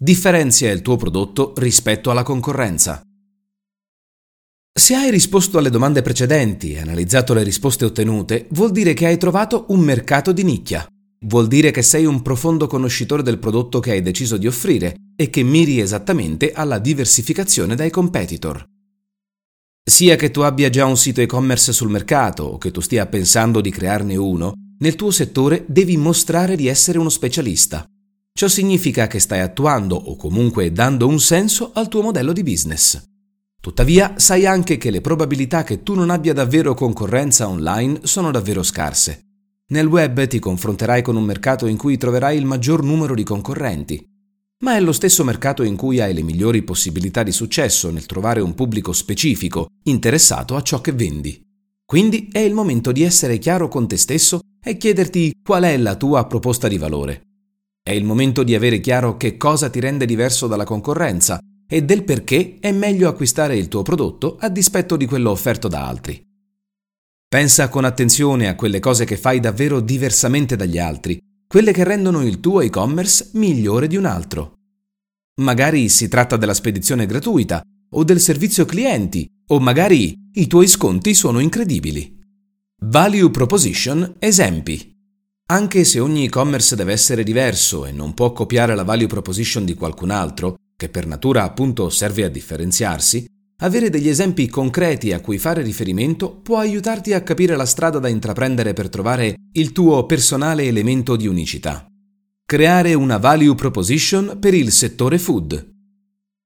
Differenzia il tuo prodotto rispetto alla concorrenza. Se hai risposto alle domande precedenti e analizzato le risposte ottenute, vuol dire che hai trovato un mercato di nicchia. Vuol dire che sei un profondo conoscitore del prodotto che hai deciso di offrire e che miri esattamente alla diversificazione dai competitor. Sia che tu abbia già un sito e-commerce sul mercato o che tu stia pensando di crearne uno, nel tuo settore devi mostrare di essere uno specialista. Ciò significa che stai attuando o comunque dando un senso al tuo modello di business. Tuttavia, sai anche che le probabilità che tu non abbia davvero concorrenza online sono davvero scarse. Nel web ti confronterai con un mercato in cui troverai il maggior numero di concorrenti, ma è lo stesso mercato in cui hai le migliori possibilità di successo nel trovare un pubblico specifico interessato a ciò che vendi. Quindi è il momento di essere chiaro con te stesso e chiederti qual è la tua proposta di valore. È il momento di avere chiaro che cosa ti rende diverso dalla concorrenza e del perché è meglio acquistare il tuo prodotto a dispetto di quello offerto da altri. Pensa con attenzione a quelle cose che fai davvero diversamente dagli altri, quelle che rendono il tuo e-commerce migliore di un altro. Magari si tratta della spedizione gratuita o del servizio clienti, o magari i tuoi sconti sono incredibili. Value Proposition Esempi. Anche se ogni e-commerce deve essere diverso e non può copiare la value proposition di qualcun altro, che per natura appunto serve a differenziarsi, avere degli esempi concreti a cui fare riferimento può aiutarti a capire la strada da intraprendere per trovare il tuo personale elemento di unicità. Creare una value proposition per il settore food.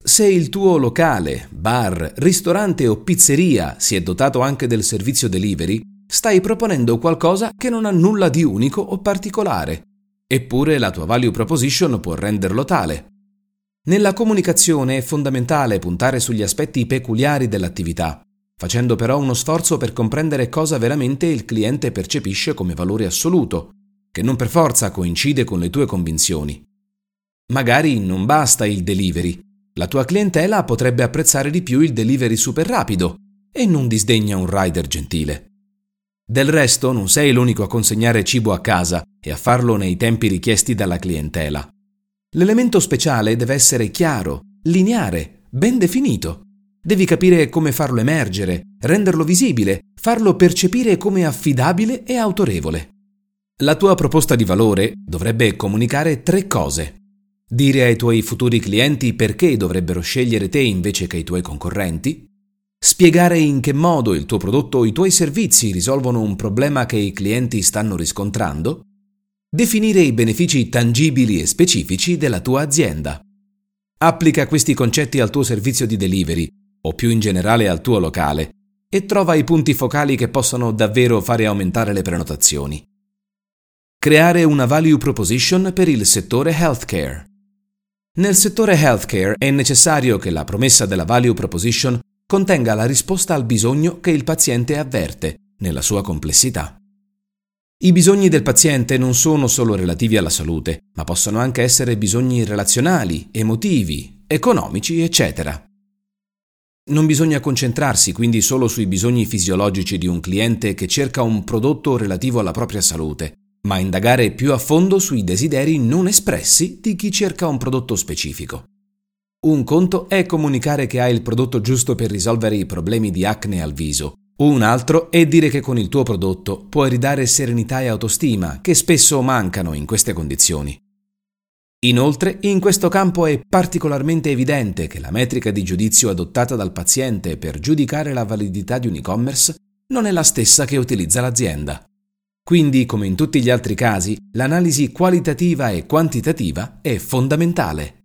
Se il tuo locale, bar, ristorante o pizzeria si è dotato anche del servizio delivery, stai proponendo qualcosa che non ha nulla di unico o particolare, eppure la tua value proposition può renderlo tale. Nella comunicazione è fondamentale puntare sugli aspetti peculiari dell'attività, facendo però uno sforzo per comprendere cosa veramente il cliente percepisce come valore assoluto, che non per forza coincide con le tue convinzioni. Magari non basta il delivery, la tua clientela potrebbe apprezzare di più il delivery super rapido e non disdegna un rider gentile. Del resto non sei l'unico a consegnare cibo a casa e a farlo nei tempi richiesti dalla clientela. L'elemento speciale deve essere chiaro, lineare, ben definito. Devi capire come farlo emergere, renderlo visibile, farlo percepire come affidabile e autorevole. La tua proposta di valore dovrebbe comunicare tre cose. Dire ai tuoi futuri clienti perché dovrebbero scegliere te invece che i tuoi concorrenti, Spiegare in che modo il tuo prodotto o i tuoi servizi risolvono un problema che i clienti stanno riscontrando. Definire i benefici tangibili e specifici della tua azienda. Applica questi concetti al tuo servizio di delivery o più in generale al tuo locale e trova i punti focali che possono davvero fare aumentare le prenotazioni. Creare una value proposition per il settore healthcare. Nel settore healthcare è necessario che la promessa della value proposition contenga la risposta al bisogno che il paziente avverte, nella sua complessità. I bisogni del paziente non sono solo relativi alla salute, ma possono anche essere bisogni relazionali, emotivi, economici, eccetera. Non bisogna concentrarsi quindi solo sui bisogni fisiologici di un cliente che cerca un prodotto relativo alla propria salute, ma indagare più a fondo sui desideri non espressi di chi cerca un prodotto specifico. Un conto è comunicare che hai il prodotto giusto per risolvere i problemi di acne al viso. Un altro è dire che con il tuo prodotto puoi ridare serenità e autostima, che spesso mancano in queste condizioni. Inoltre, in questo campo è particolarmente evidente che la metrica di giudizio adottata dal paziente per giudicare la validità di un e-commerce non è la stessa che utilizza l'azienda. Quindi, come in tutti gli altri casi, l'analisi qualitativa e quantitativa è fondamentale.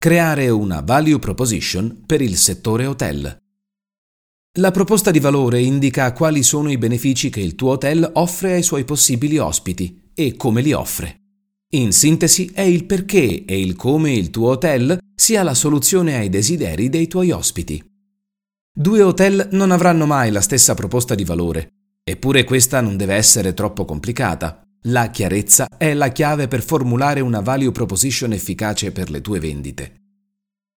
Creare una value proposition per il settore hotel. La proposta di valore indica quali sono i benefici che il tuo hotel offre ai suoi possibili ospiti e come li offre. In sintesi è il perché e il come il tuo hotel sia la soluzione ai desideri dei tuoi ospiti. Due hotel non avranno mai la stessa proposta di valore, eppure questa non deve essere troppo complicata. La chiarezza è la chiave per formulare una value proposition efficace per le tue vendite.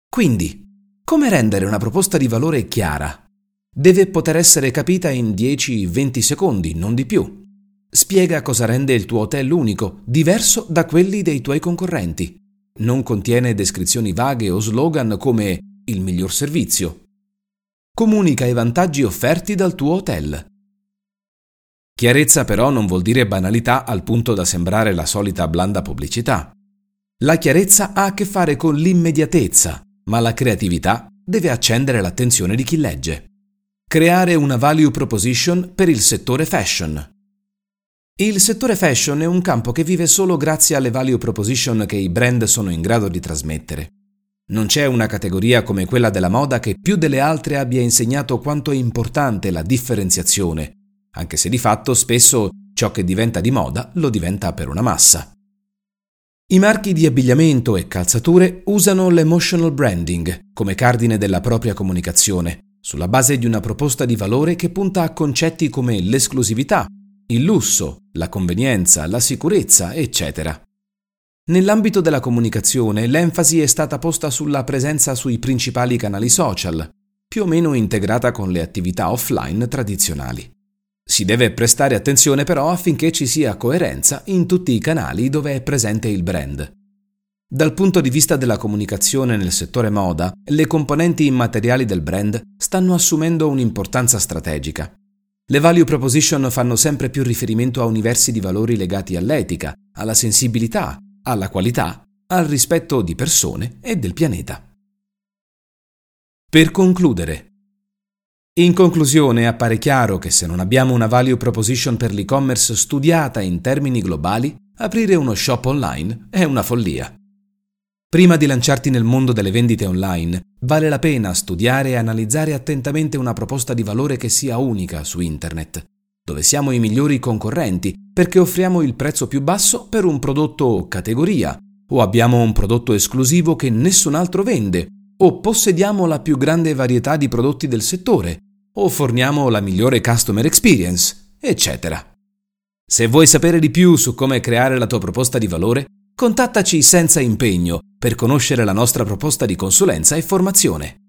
Quindi, come rendere una proposta di valore chiara? Deve poter essere capita in 10-20 secondi, non di più. Spiega cosa rende il tuo hotel unico, diverso da quelli dei tuoi concorrenti. non contiene descrizioni vaghe o slogan come il miglior servizio. Comunica i vantaggi offerti dal tuo hotel. Chiarezza però non vuol dire banalità al punto da sembrare la solita blanda pubblicità. La chiarezza ha a che fare con l'immediatezza, ma la creatività deve accendere l'attenzione di chi legge. Creare una value proposition per il settore fashion. Il settore fashion è un campo che vive solo grazie alle value proposition che i brand sono in grado di trasmettere. Non c'è una categoria come quella della moda che più delle altre abbia insegnato quanto è importante la differenziazione, anche se di fatto spesso ciò che diventa di moda lo diventa per una massa. I marchi di abbigliamento e calzature usano l'emotional branding come cardine della propria comunicazione, sulla base di una proposta di valore che punta a concetti come l'esclusività, il lusso, la convenienza, la sicurezza, eccetera. Nell'ambito della comunicazione l'enfasi è stata posta sulla presenza sui principali canali social, più o meno integrata con le attività offline tradizionali. Si deve prestare attenzione però affinché ci sia coerenza in tutti i canali dove è presente il brand. Dal punto di vista della comunicazione nel settore moda, le componenti immateriali del brand stanno assumendo un'importanza strategica. Le value proposition fanno sempre più riferimento a universi di valori legati all'etica, alla sensibilità, alla qualità, al rispetto di persone e del pianeta. Per concludere, in conclusione, appare chiaro che se non abbiamo una value proposition per l'e-commerce studiata in termini globali, aprire uno shop online è una follia. Prima di lanciarti nel mondo delle vendite online, vale la pena studiare e analizzare attentamente una proposta di valore che sia unica su Internet, dove siamo i migliori concorrenti perché offriamo il prezzo più basso per un prodotto o categoria, o abbiamo un prodotto esclusivo che nessun altro vende, o possediamo la più grande varietà di prodotti del settore, o forniamo la migliore customer experience, eccetera. Se vuoi sapere di più su come creare la tua proposta di valore, contattaci senza impegno per conoscere la nostra proposta di consulenza e formazione.